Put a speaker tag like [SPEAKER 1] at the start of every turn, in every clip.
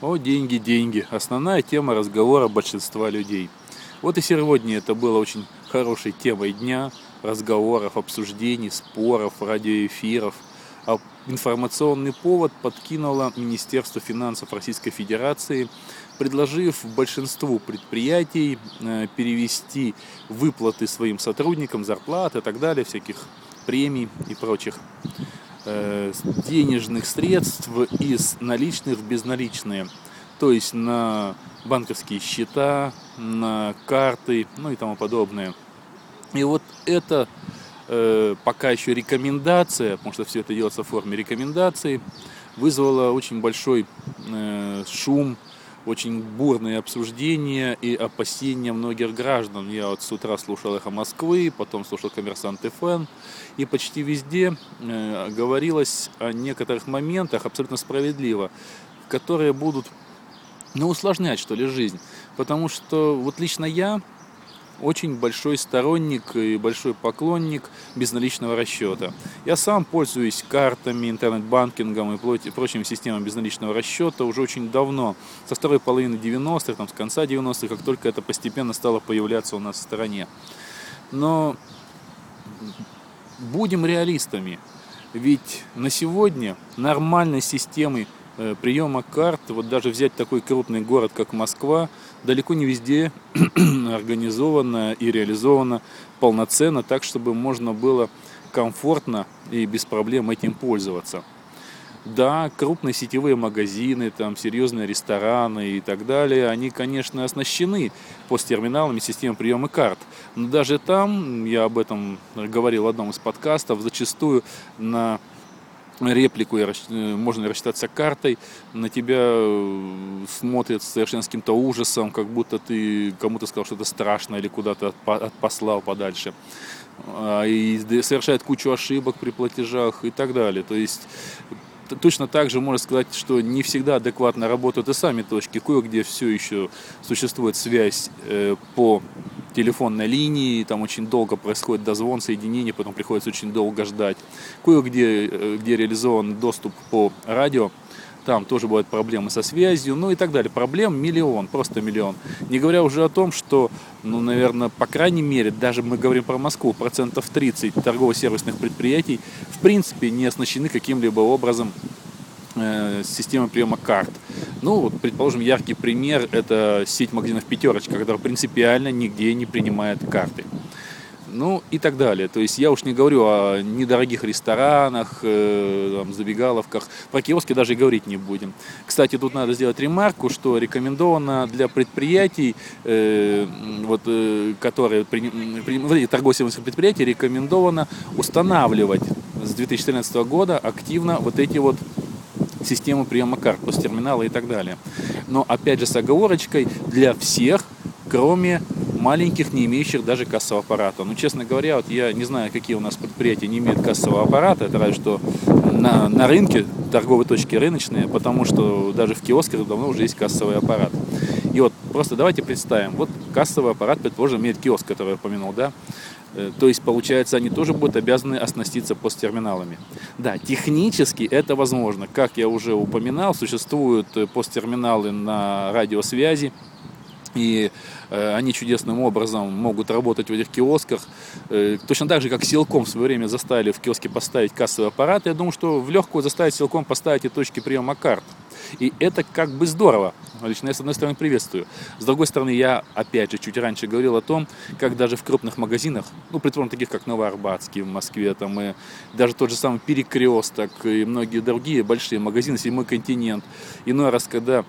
[SPEAKER 1] О, деньги, деньги. Основная тема разговора большинства людей. Вот и сегодня это было очень хорошей темой дня, разговоров, обсуждений, споров, радиоэфиров. А информационный повод подкинуло Министерство финансов Российской Федерации, предложив большинству предприятий э, перевести выплаты своим сотрудникам, зарплаты и так далее, всяких премий и прочих денежных средств из наличных в безналичные. То есть на банковские счета, на карты, ну и тому подобное. И вот это э, пока еще рекомендация, потому что все это делается в форме рекомендаций, вызвало очень большой э, шум очень бурные обсуждения и опасения многих граждан. Я вот с утра слушал «Эхо Москвы», потом слушал «Коммерсант ФМ», и почти везде э, говорилось о некоторых моментах абсолютно справедливо, которые будут ну, усложнять, что ли, жизнь. Потому что вот лично я очень большой сторонник и большой поклонник безналичного расчета. Я сам пользуюсь картами, интернет-банкингом и прочими системами безналичного расчета уже очень давно, со второй половины 90-х, там, с конца 90-х, как только это постепенно стало появляться у нас в стране. Но будем реалистами, ведь на сегодня нормальной системы приема карт, вот даже взять такой крупный город, как Москва, далеко не везде организовано и реализовано полноценно, так, чтобы можно было комфортно и без проблем этим пользоваться. Да, крупные сетевые магазины, там серьезные рестораны и так далее, они, конечно, оснащены посттерминалами системы приема карт. Но даже там, я об этом говорил в одном из подкастов, зачастую на реплику, э, можно рассчитаться картой, на тебя э, смотрят совершенно с каким-то ужасом, как будто ты кому-то сказал что-то страшное или куда-то послал подальше. А, и совершает кучу ошибок при платежах и так далее. То есть точно так же можно сказать, что не всегда адекватно работают и сами точки. Кое-где все еще существует связь э, по телефонной линии, там очень долго происходит дозвон, соединение, потом приходится очень долго ждать. Кое-где э, где реализован доступ по радио, там тоже бывают проблемы со связью, ну и так далее. Проблем миллион, просто миллион. Не говоря уже о том, что, ну, наверное, по крайней мере, даже мы говорим про Москву, процентов 30 торгово-сервисных предприятий в принципе не оснащены каким-либо образом э, системой приема карт. Ну, вот, предположим, яркий пример – это сеть магазинов «Пятерочка», которая принципиально нигде не принимает карты ну и так далее. То есть я уж не говорю о недорогих ресторанах, э, там, забегаловках, про киоски даже и говорить не будем. Кстати, тут надо сделать ремарку, что рекомендовано для предприятий, э, вот, э, которые, при, при, вот предприятия, рекомендовано устанавливать с 2014 года активно вот эти вот системы приема карт, посттерминалы и так далее. Но опять же с оговорочкой для всех, кроме маленьких, не имеющих даже кассового аппарата. Ну, честно говоря, вот я не знаю, какие у нас предприятия не имеют кассового аппарата. Это разве что на, на рынке, торговые точки рыночные, потому что даже в киосках давно уже есть кассовый аппарат. И вот просто давайте представим, вот кассовый аппарат, предположим, имеет киоск, который я упомянул, да, то есть, получается, они тоже будут обязаны оснаститься посттерминалами. Да, технически это возможно. Как я уже упоминал, существуют э, посттерминалы на радиосвязи, и э, они чудесным образом могут работать в этих киосках. Э, точно так же, как Силком в свое время заставили в киоске поставить кассовый аппарат. Я думаю, что в легкую заставить Силком поставить и точки приема карт. И это как бы здорово. Лично я, с одной стороны, приветствую. С другой стороны, я, опять же, чуть раньше говорил о том, как даже в крупных магазинах, ну, предположим, таких как Новоарбатский в Москве, там, и даже тот же самый Перекресток и многие другие большие магазины, Седьмой континент, иной раз, когда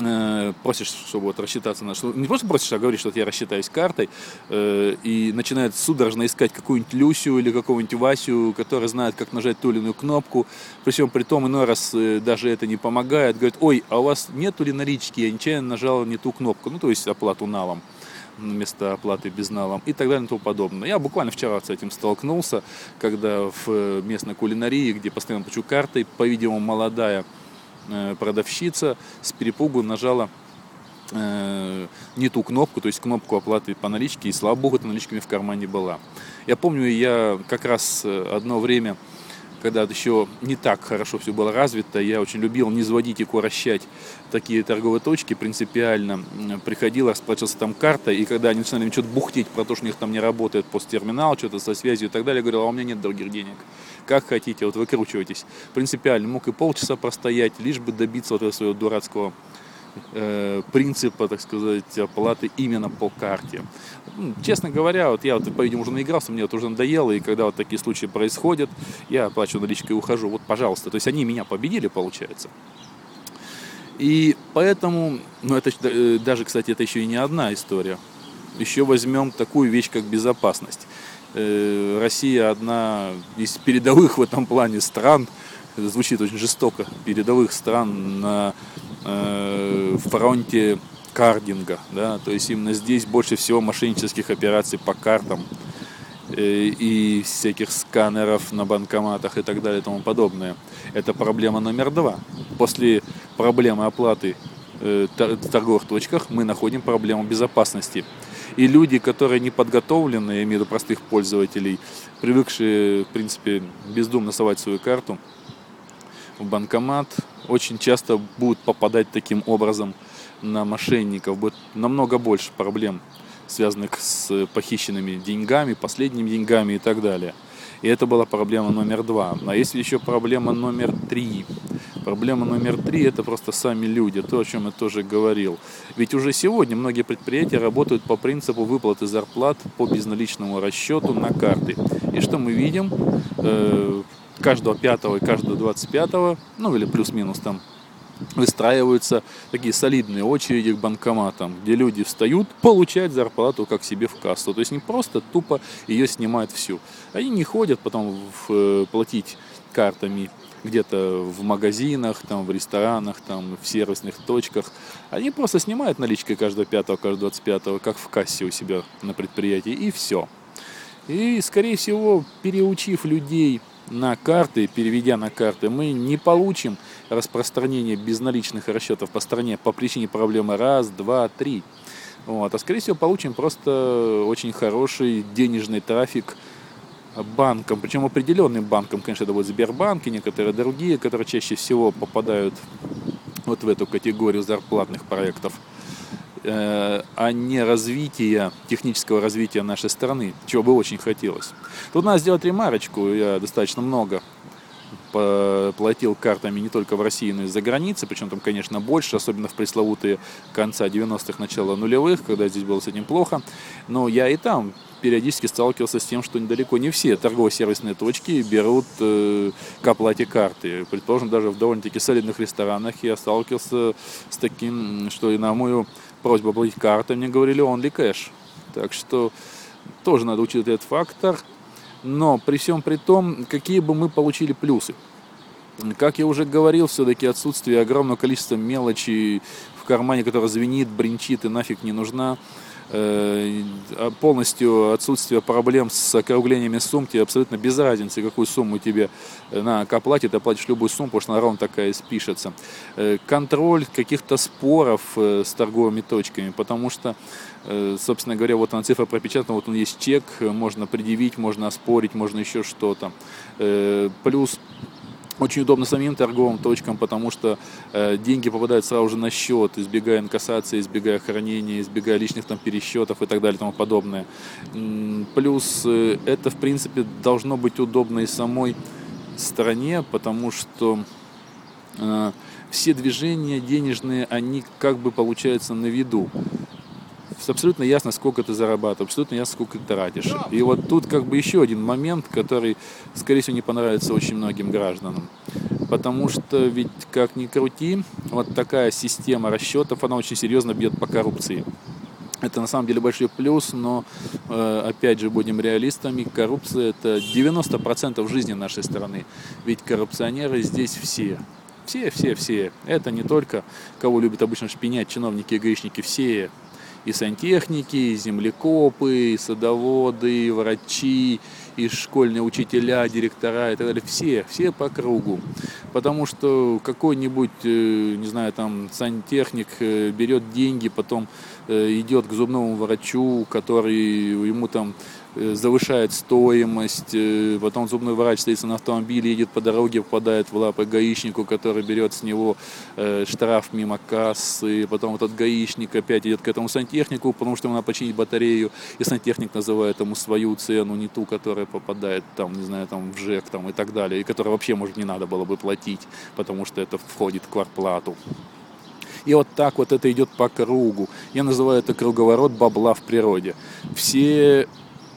[SPEAKER 1] Э, просишь, чтобы вот рассчитаться на что не просто просишь, а говоришь, что я рассчитаюсь картой, э, и начинает судорожно искать какую-нибудь Люсю или какого-нибудь Васю, который знает, как нажать ту или иную кнопку. При всем при том, иной раз э, даже это не помогает. Говорит, ой, а у вас нету ли налички? Я нечаянно нажал не ту кнопку, ну то есть оплату налом вместо оплаты безналом и так далее и тому подобное. Я буквально вчера с этим столкнулся, когда в местной кулинарии, где постоянно плачу картой, по-видимому, молодая Э, продавщица с перепугу нажала э, не ту кнопку, то есть кнопку оплаты по наличке, и слава богу, эта наличка у меня в кармане была. Я помню, я как раз э, одно время когда еще не так хорошо все было развито, я очень любил не заводить и курощать такие торговые точки принципиально. Приходил, расплачивался там картой, и когда они начинали что-то бухтеть про то, что у них там не работает посттерминал, что-то со связью и так далее, я говорил, а у меня нет других денег. Как хотите, вот выкручивайтесь. Принципиально мог и полчаса простоять, лишь бы добиться вот этого своего дурацкого принципа, так сказать, оплаты именно по карте. Ну, честно говоря, вот я вот, по-видимому, уже наигрался, мне вот уже надоело, и когда вот такие случаи происходят, я плачу наличкой и ухожу. Вот, пожалуйста. То есть они меня победили, получается. И поэтому, ну это э, даже, кстати, это еще и не одна история. Еще возьмем такую вещь, как безопасность. Э, Россия одна из передовых в этом плане стран, это звучит очень жестоко, передовых стран на э, фронте кардинга, да, то есть именно здесь больше всего мошеннических операций по картам э, и всяких сканеров на банкоматах и так далее и тому подобное. Это проблема номер два. После проблемы оплаты э, в торговых точках мы находим проблему безопасности. И люди, которые не подготовлены, я имею в виду простых пользователей, привыкшие, в принципе, бездумно совать свою карту в банкомат, очень часто будут попадать таким образом на мошенников. Будет намного больше проблем, связанных с похищенными деньгами, последними деньгами и так далее. И это была проблема номер два. А есть еще проблема номер три. Проблема номер три – это просто сами люди, то, о чем я тоже говорил. Ведь уже сегодня многие предприятия работают по принципу выплаты зарплат по безналичному расчету на карты. И что мы видим? Каждого пятого и каждого двадцать пятого, ну или плюс-минус там выстраиваются такие солидные очереди к банкоматам, где люди встают получать зарплату как себе в кассу. То есть не просто тупо ее снимают всю. Они не ходят потом в, э, платить картами где-то в магазинах, там, в ресторанах, там, в сервисных точках. Они просто снимают наличкой каждого пятого, каждого двадцать пятого, как в кассе у себя на предприятии, и все. И, скорее всего, переучив людей на карты, переведя на карты, мы не получим распространение безналичных расчетов по стране по причине проблемы раз, два, три. Вот. А скорее всего получим просто очень хороший денежный трафик банкам, причем определенным банкам, конечно, это вот Сбербанк и некоторые другие, которые чаще всего попадают вот в эту категорию зарплатных проектов. Э, а не развития, технического развития нашей страны, чего бы очень хотелось. Тут надо сделать ремарочку, я достаточно много платил картами не только в России, но и за границей, причем там, конечно, больше, особенно в пресловутые конца 90-х, начала нулевых, когда здесь было с этим плохо. Но я и там периодически сталкивался с тем, что недалеко не все торгово-сервисные точки берут э, к оплате карты. Предположим, даже в довольно-таки солидных ресторанах я сталкивался с таким, что и на мою просьба оплатить картой, мне говорили only cash. Так что тоже надо учитывать этот фактор. Но при всем при том, какие бы мы получили плюсы? Как я уже говорил, все-таки отсутствие огромного количества мелочи в кармане, которая звенит, бренчит и нафиг не нужна, полностью отсутствие проблем с округлениями сумм, тебе абсолютно без разницы, какую сумму тебе э, на оплатит, ты оплатишь любую сумму, потому что она ровно такая спишется. Э, контроль каких-то споров с торговыми точками, потому что, собственно говоря, вот она цифра пропечатана, вот он есть чек, можно предъявить, можно оспорить, можно еще что-то. Плюс очень удобно самим торговым точкам, потому что э, деньги попадают сразу же на счет, избегая инкассации, избегая хранения, избегая личных там пересчетов и так далее и тому подобное. Плюс э, это, в принципе, должно быть удобно и самой стране, потому что э, все движения денежные, они как бы получаются на виду абсолютно ясно, сколько ты зарабатываешь, абсолютно ясно, сколько ты тратишь. И вот тут как бы еще один момент, который, скорее всего, не понравится очень многим гражданам. Потому что ведь, как ни крути, вот такая система расчетов, она очень серьезно бьет по коррупции. Это на самом деле большой плюс, но э, опять же будем реалистами, коррупция это 90% жизни нашей страны. Ведь коррупционеры здесь все. Все, все, все. Это не только, кого любят обычно шпинять чиновники и гаишники, все и сантехники, и землекопы, и садоводы, и врачи, и школьные учителя, директора и так далее. Все, все по кругу. Потому что какой-нибудь, э, не знаю, там сантехник э, берет деньги, потом э, идет к зубному врачу, который ему там завышает стоимость, э, потом зубной врач стоит на автомобиле, едет по дороге, попадает в лапы гаишнику, который берет с него штраф мимо кассы, потом этот гаишник опять идет к этому сантехнику, потому что ему надо починить батарею, и сантехник называет ему свою цену, не ту, которая попадает там, не знаю, там в ЖЭК там, и так далее, и которая вообще, может, не надо было бы платить, потому что это входит в квартплату. И вот так вот это идет по кругу. Я называю это круговорот бабла в природе. Все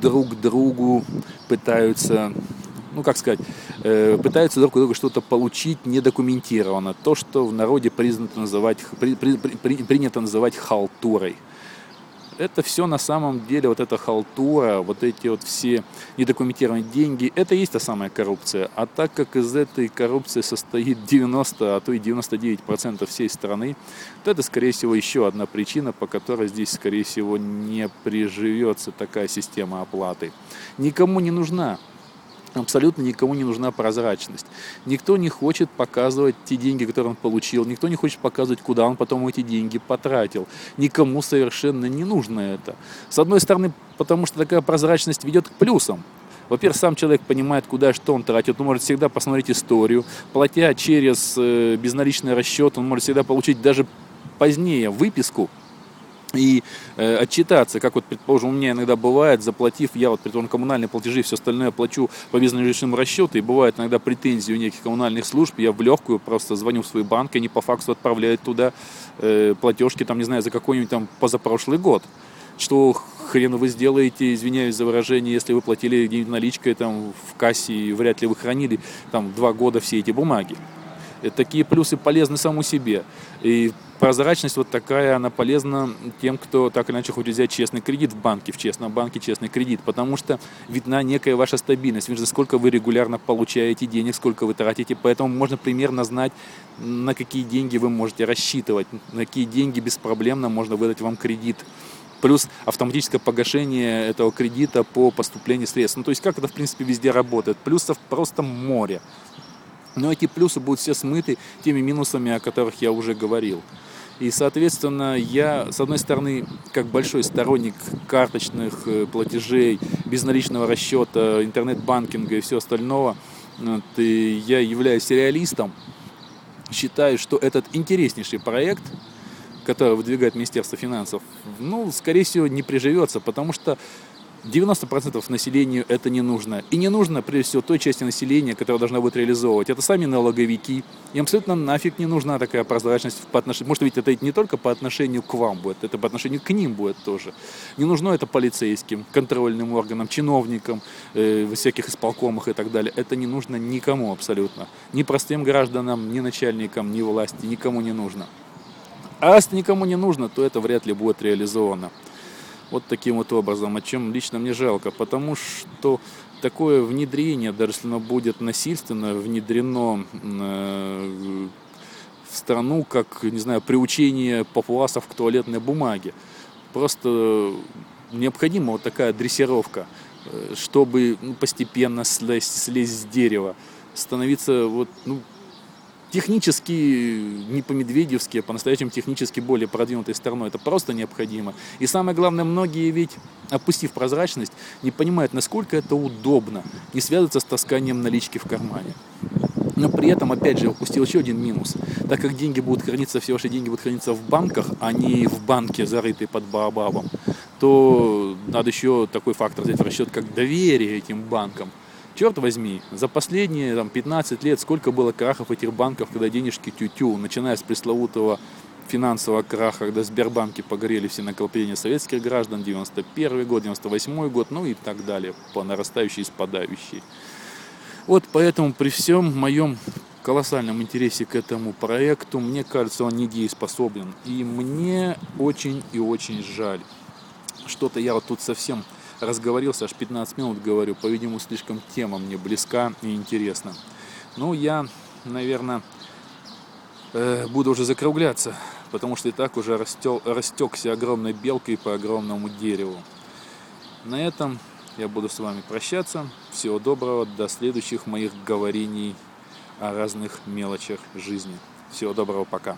[SPEAKER 1] друг другу пытаются ну как сказать, э, пытаются друг у друга что-то получить недокументированно. То, что в народе признато называть, при, при, при, принято называть халтурой это все на самом деле, вот эта халтура, вот эти вот все недокументированные деньги, это и есть та самая коррупция. А так как из этой коррупции состоит 90, а то и 99% всей страны, то это, скорее всего, еще одна причина, по которой здесь, скорее всего, не приживется такая система оплаты. Никому не нужна абсолютно никому не нужна прозрачность. Никто не хочет показывать те деньги, которые он получил, никто не хочет показывать, куда он потом эти деньги потратил. Никому совершенно не нужно это. С одной стороны, потому что такая прозрачность ведет к плюсам. Во-первых, сам человек понимает, куда и что он тратит. Он может всегда посмотреть историю. Платя через э, безналичный расчет, он может всегда получить даже позднее выписку и э, отчитаться, как вот, предположим, у меня иногда бывает, заплатив, я вот, предположим, коммунальные платежи, все остальное плачу по безналичному расчету, и бывает иногда претензии у неких коммунальных служб, я в легкую просто звоню в свой банк, и они по факсу отправляют туда э, платежки, там, не знаю, за какой-нибудь там позапрошлый год. Что хрен вы сделаете, извиняюсь за выражение, если вы платили наличкой там в кассе, и вряд ли вы хранили там два года все эти бумаги. Такие плюсы полезны саму себе. И прозрачность вот такая, она полезна тем, кто так или иначе хочет взять честный кредит в банке, в честном банке честный кредит, потому что видна некая ваша стабильность, видно, сколько вы регулярно получаете денег, сколько вы тратите, поэтому можно примерно знать, на какие деньги вы можете рассчитывать, на какие деньги беспроблемно можно выдать вам кредит плюс автоматическое погашение этого кредита по поступлению средств. Ну, то есть как это, в принципе, везде работает. Плюсов просто море. Но эти плюсы будут все смыты теми минусами, о которых я уже говорил. И, соответственно, я, с одной стороны, как большой сторонник карточных э, платежей, безналичного расчета, интернет-банкинга и всего остального, вот, и я являюсь реалистом, считаю, что этот интереснейший проект, который выдвигает Министерство финансов, ну, скорее всего, не приживется, потому что 90% населению это не нужно. И не нужно, прежде всего, той части населения, которая должна будет реализовывать. Это сами налоговики. Им абсолютно нафиг не нужна такая прозрачность по отношению... Может быть, это не только по отношению к вам будет, это по отношению к ним будет тоже. Не нужно это полицейским, контрольным органам, чиновникам, э, всяких исполкомах и так далее. Это не нужно никому абсолютно. Ни простым гражданам, ни начальникам, ни власти, никому не нужно. А если никому не нужно, то это вряд ли будет реализовано. Вот таким вот образом, о чем лично мне жалко, потому что такое внедрение, даже если оно будет насильственно внедрено э, в страну, как, не знаю, приучение папуасов к туалетной бумаге, просто необходима вот такая дрессировка, э, чтобы ну, постепенно слезть, слезть с дерева, становиться вот, ну, технически, не по-медведевски, а по-настоящему технически более продвинутой стороной. Это просто необходимо. И самое главное, многие ведь, опустив прозрачность, не понимают, насколько это удобно, не связываться с тасканием налички в кармане. Но при этом, опять же, упустил еще один минус. Так как деньги будут храниться, все ваши деньги будут храниться в банках, а не в банке, зарытые под Баобабом, то надо еще такой фактор взять в расчет, как доверие этим банкам – черт возьми, за последние там, 15 лет сколько было крахов этих банков, когда денежки тю-тю, начиная с пресловутого финансового краха, когда Сбербанки погорели все накопления советских граждан, 91 год, 98 год, ну и так далее, по нарастающей и спадающей. Вот поэтому при всем моем колоссальном интересе к этому проекту, мне кажется, он недееспособен. И мне очень и очень жаль. Что-то я вот тут совсем разговорился, аж 15 минут говорю, по-видимому, слишком тема мне близка и интересна. Ну, я, наверное, э, буду уже закругляться, потому что и так уже растел, растекся огромной белкой по огромному дереву. На этом я буду с вами прощаться. Всего доброго, до следующих моих говорений о разных мелочах жизни. Всего доброго, пока.